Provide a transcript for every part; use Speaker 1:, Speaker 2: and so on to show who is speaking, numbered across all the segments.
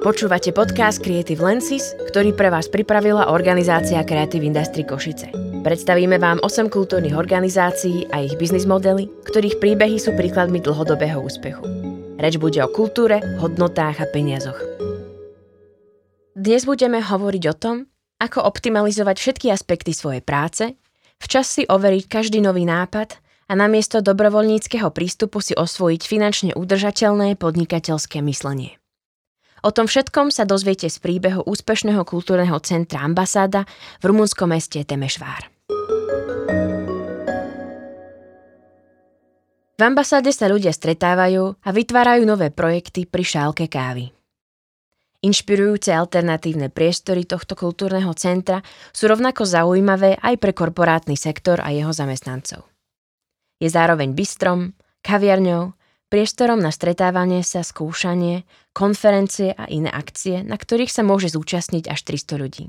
Speaker 1: Počúvate podcast Creative Lenses, ktorý pre vás pripravila organizácia Creative Industry Košice. Predstavíme vám 8 kultúrnych organizácií a ich biznis modely, ktorých príbehy sú príkladmi dlhodobého úspechu. Reč bude o kultúre, hodnotách a peniazoch. Dnes budeme hovoriť o tom, ako optimalizovať všetky aspekty svojej práce, včas si overiť každý nový nápad a namiesto dobrovoľníckého prístupu si osvojiť finančne udržateľné podnikateľské myslenie. O tom všetkom sa dozviete z príbehu úspešného kultúrneho centra Ambasáda v rumunskom meste Temešvár. V ambasáde sa ľudia stretávajú a vytvárajú nové projekty pri šálke kávy. Inšpirujúce alternatívne priestory tohto kultúrneho centra sú rovnako zaujímavé aj pre korporátny sektor a jeho zamestnancov. Je zároveň bystrom, kaviarňou priestorom na stretávanie sa, skúšanie, konferencie a iné akcie, na ktorých sa môže zúčastniť až 300 ľudí.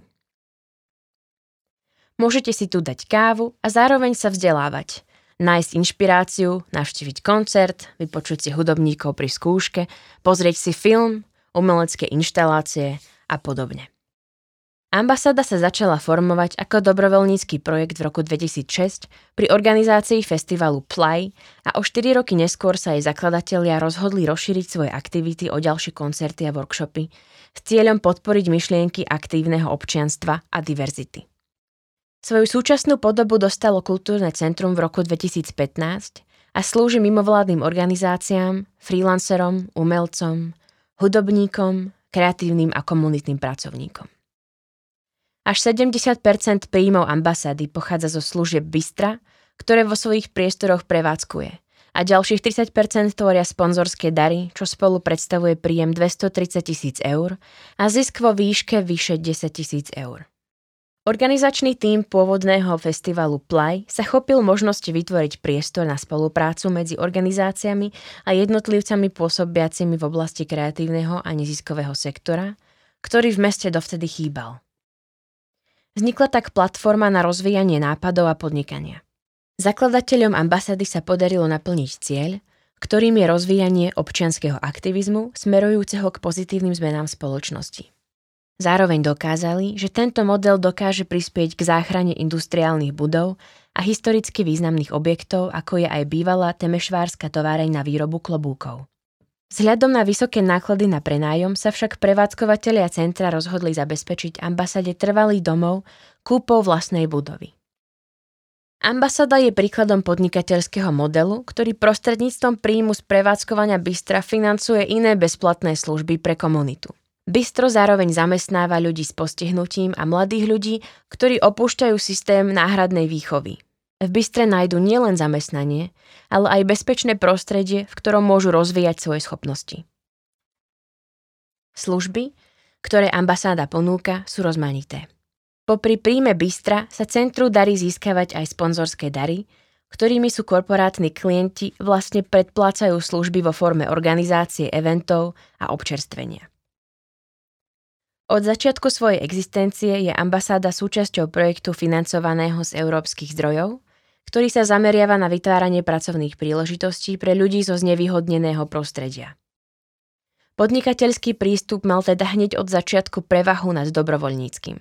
Speaker 1: Môžete si tu dať kávu a zároveň sa vzdelávať, nájsť inšpiráciu, navštíviť koncert, vypočuť si hudobníkov pri skúške, pozrieť si film, umelecké inštalácie a podobne. Ambasáda sa začala formovať ako dobrovoľnícky projekt v roku 2006 pri organizácii festivalu Play a o 4 roky neskôr sa jej zakladatelia rozhodli rozšíriť svoje aktivity o ďalšie koncerty a workshopy s cieľom podporiť myšlienky aktívneho občianstva a diverzity. Svoju súčasnú podobu dostalo kultúrne centrum v roku 2015 a slúži mimovládnym organizáciám, freelancerom, umelcom, hudobníkom, kreatívnym a komunitným pracovníkom. Až 70% príjmov ambasády pochádza zo služieb Bystra, ktoré vo svojich priestoroch prevádzkuje. A ďalších 30% tvoria sponzorské dary, čo spolu predstavuje príjem 230 tisíc eur a zisk vo výške vyše 10 tisíc eur. Organizačný tím pôvodného festivalu Play sa chopil možnosti vytvoriť priestor na spoluprácu medzi organizáciami a jednotlivcami pôsobiacimi v oblasti kreatívneho a neziskového sektora, ktorý v meste dovtedy chýbal. Vznikla tak platforma na rozvíjanie nápadov a podnikania. Zakladateľom ambasády sa podarilo naplniť cieľ, ktorým je rozvíjanie občianského aktivizmu smerujúceho k pozitívnym zmenám spoločnosti. Zároveň dokázali, že tento model dokáže prispieť k záchrane industriálnych budov a historicky významných objektov, ako je aj bývalá temešvárska továreň na výrobu klobúkov. Vzhľadom na vysoké náklady na prenájom sa však prevádzkovateľia centra rozhodli zabezpečiť ambasade trvalý domov kúpou vlastnej budovy. Ambasáda je príkladom podnikateľského modelu, ktorý prostredníctvom príjmu z prevádzkovania Bystra financuje iné bezplatné služby pre komunitu. Bystro zároveň zamestnáva ľudí s postihnutím a mladých ľudí, ktorí opúšťajú systém náhradnej výchovy. V Bystre nájdu nielen zamestnanie, ale aj bezpečné prostredie, v ktorom môžu rozvíjať svoje schopnosti. Služby, ktoré ambasáda ponúka, sú rozmanité. Popri príjme Bystra sa centru darí získavať aj sponzorské dary, ktorými sú korporátni klienti vlastne predplácajú služby vo forme organizácie eventov a občerstvenia. Od začiatku svojej existencie je ambasáda súčasťou projektu financovaného z európskych zdrojov, ktorý sa zameriava na vytváranie pracovných príležitostí pre ľudí zo znevýhodneného prostredia. Podnikateľský prístup mal teda hneď od začiatku prevahu nad dobrovoľníckým.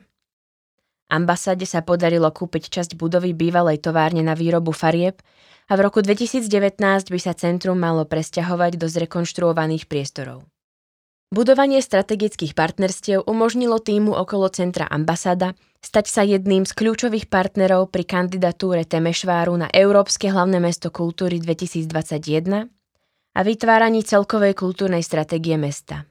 Speaker 1: Ambasáde sa podarilo kúpiť časť budovy bývalej továrne na výrobu farieb a v roku 2019 by sa centrum malo presťahovať do zrekonštruovaných priestorov. Budovanie strategických partnerstiev umožnilo týmu okolo centra ambasáda stať sa jedným z kľúčových partnerov pri kandidatúre Temešváru na Európske hlavné mesto kultúry 2021 a vytváraní celkovej kultúrnej stratégie mesta.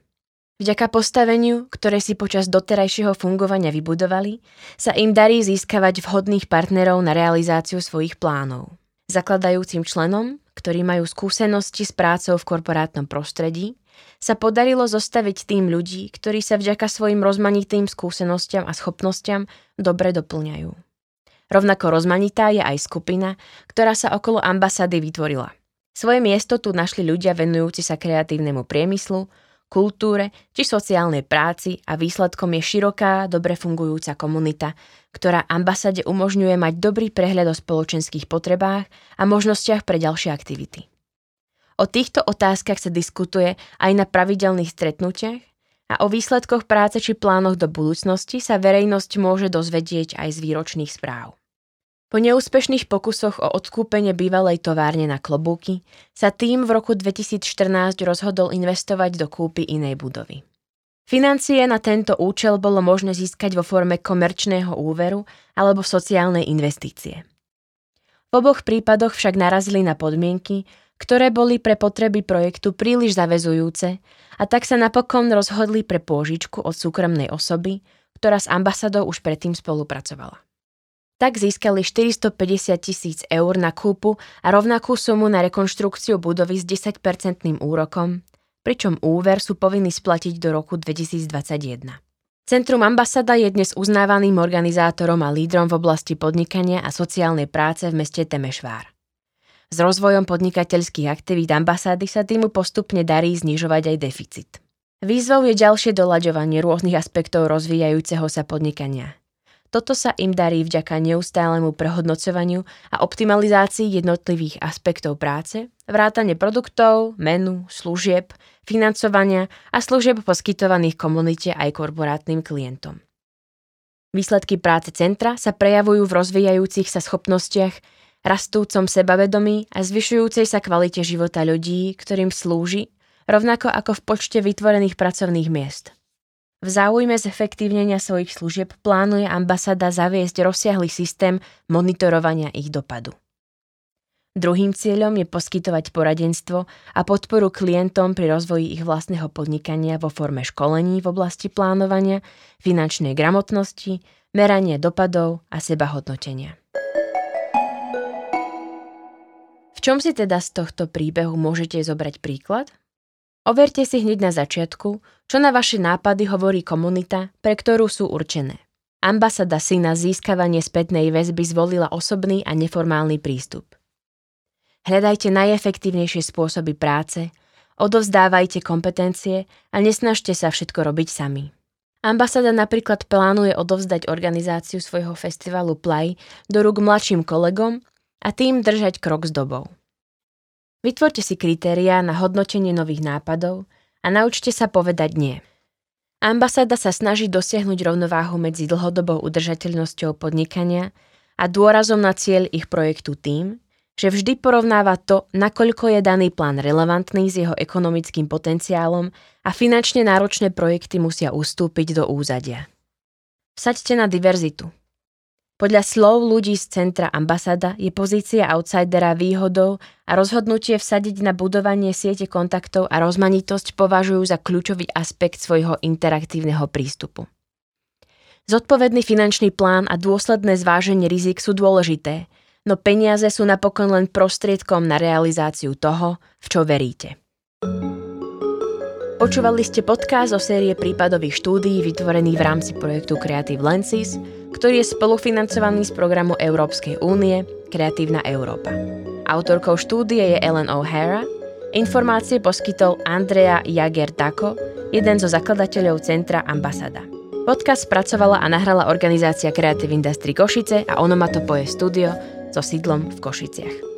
Speaker 1: Vďaka postaveniu, ktoré si počas doterajšieho fungovania vybudovali, sa im darí získavať vhodných partnerov na realizáciu svojich plánov. Zakladajúcim členom, ktorí majú skúsenosti s prácou v korporátnom prostredí, sa podarilo zostaviť tým ľudí, ktorí sa vďaka svojim rozmanitým skúsenostiam a schopnostiam dobre doplňajú. Rovnako rozmanitá je aj skupina, ktorá sa okolo ambasády vytvorila. Svoje miesto tu našli ľudia venujúci sa kreatívnemu priemyslu, kultúre či sociálnej práci a výsledkom je široká, dobre fungujúca komunita, ktorá ambasáde umožňuje mať dobrý prehľad o spoločenských potrebách a možnostiach pre ďalšie aktivity. O týchto otázkach sa diskutuje aj na pravidelných stretnutiach a o výsledkoch práce či plánoch do budúcnosti sa verejnosť môže dozvedieť aj z výročných správ. Po neúspešných pokusoch o odkúpenie bývalej továrne na klobúky sa tým v roku 2014 rozhodol investovať do kúpy inej budovy. Financie na tento účel bolo možné získať vo forme komerčného úveru alebo sociálnej investície. V oboch prípadoch však narazili na podmienky, ktoré boli pre potreby projektu príliš zavezujúce a tak sa napokon rozhodli pre pôžičku od súkromnej osoby, ktorá s ambasádou už predtým spolupracovala. Tak získali 450 tisíc eur na kúpu a rovnakú sumu na rekonštrukciu budovy s 10-percentným úrokom, pričom úver sú povinní splatiť do roku 2021. Centrum Ambasada je dnes uznávaným organizátorom a lídrom v oblasti podnikania a sociálnej práce v meste Temešvár. S rozvojom podnikateľských aktivít ambasády sa týmu postupne darí znižovať aj deficit. Výzvou je ďalšie doľaďovanie rôznych aspektov rozvíjajúceho sa podnikania – toto sa im darí vďaka neustálemu prehodnocovaniu a optimalizácii jednotlivých aspektov práce, vrátane produktov, menu, služieb, financovania a služieb poskytovaných komunite aj korporátnym klientom. Výsledky práce centra sa prejavujú v rozvíjajúcich sa schopnostiach, rastúcom sebavedomí a zvyšujúcej sa kvalite života ľudí, ktorým slúži, rovnako ako v počte vytvorených pracovných miest – v záujme zefektívnenia svojich služieb plánuje ambasáda zaviesť rozsiahly systém monitorovania ich dopadu. Druhým cieľom je poskytovať poradenstvo a podporu klientom pri rozvoji ich vlastného podnikania vo forme školení v oblasti plánovania, finančnej gramotnosti, merania dopadov a sebahodnotenia. V čom si teda z tohto príbehu môžete zobrať príklad? Overte si hneď na začiatku, čo na vaše nápady hovorí komunita, pre ktorú sú určené. Ambasada si na získavanie spätnej väzby zvolila osobný a neformálny prístup. Hľadajte najefektívnejšie spôsoby práce, odovzdávajte kompetencie a nesnažte sa všetko robiť sami. Ambasada napríklad plánuje odovzdať organizáciu svojho festivalu Play do rúk mladším kolegom a tým držať krok s dobou. Vytvorte si kritériá na hodnotenie nových nápadov a naučte sa povedať nie. Ambasáda sa snaží dosiahnuť rovnováhu medzi dlhodobou udržateľnosťou podnikania a dôrazom na cieľ ich projektu tým, že vždy porovnáva to, nakoľko je daný plán relevantný s jeho ekonomickým potenciálom a finančne náročné projekty musia ustúpiť do úzadia. Vsaďte na diverzitu. Podľa slov ľudí z centra ambasáda je pozícia outsidera výhodou a rozhodnutie vsadiť na budovanie siete kontaktov a rozmanitosť považujú za kľúčový aspekt svojho interaktívneho prístupu. Zodpovedný finančný plán a dôsledné zváženie rizik sú dôležité, no peniaze sú napokon len prostriedkom na realizáciu toho, v čo veríte. Počúvali ste podcast o série prípadových štúdií vytvorených v rámci projektu Creative Lenses, ktorý je spolufinancovaný z programu Európskej únie Kreatívna Európa. Autorkou štúdie je Ellen O'Hara, informácie poskytol Andrea Jager Dako, jeden zo zakladateľov Centra Ambasada. Podcast spracovala a nahrala organizácia Creative Industry Košice a Onomatopoje Studio so sídlom v Košiciach.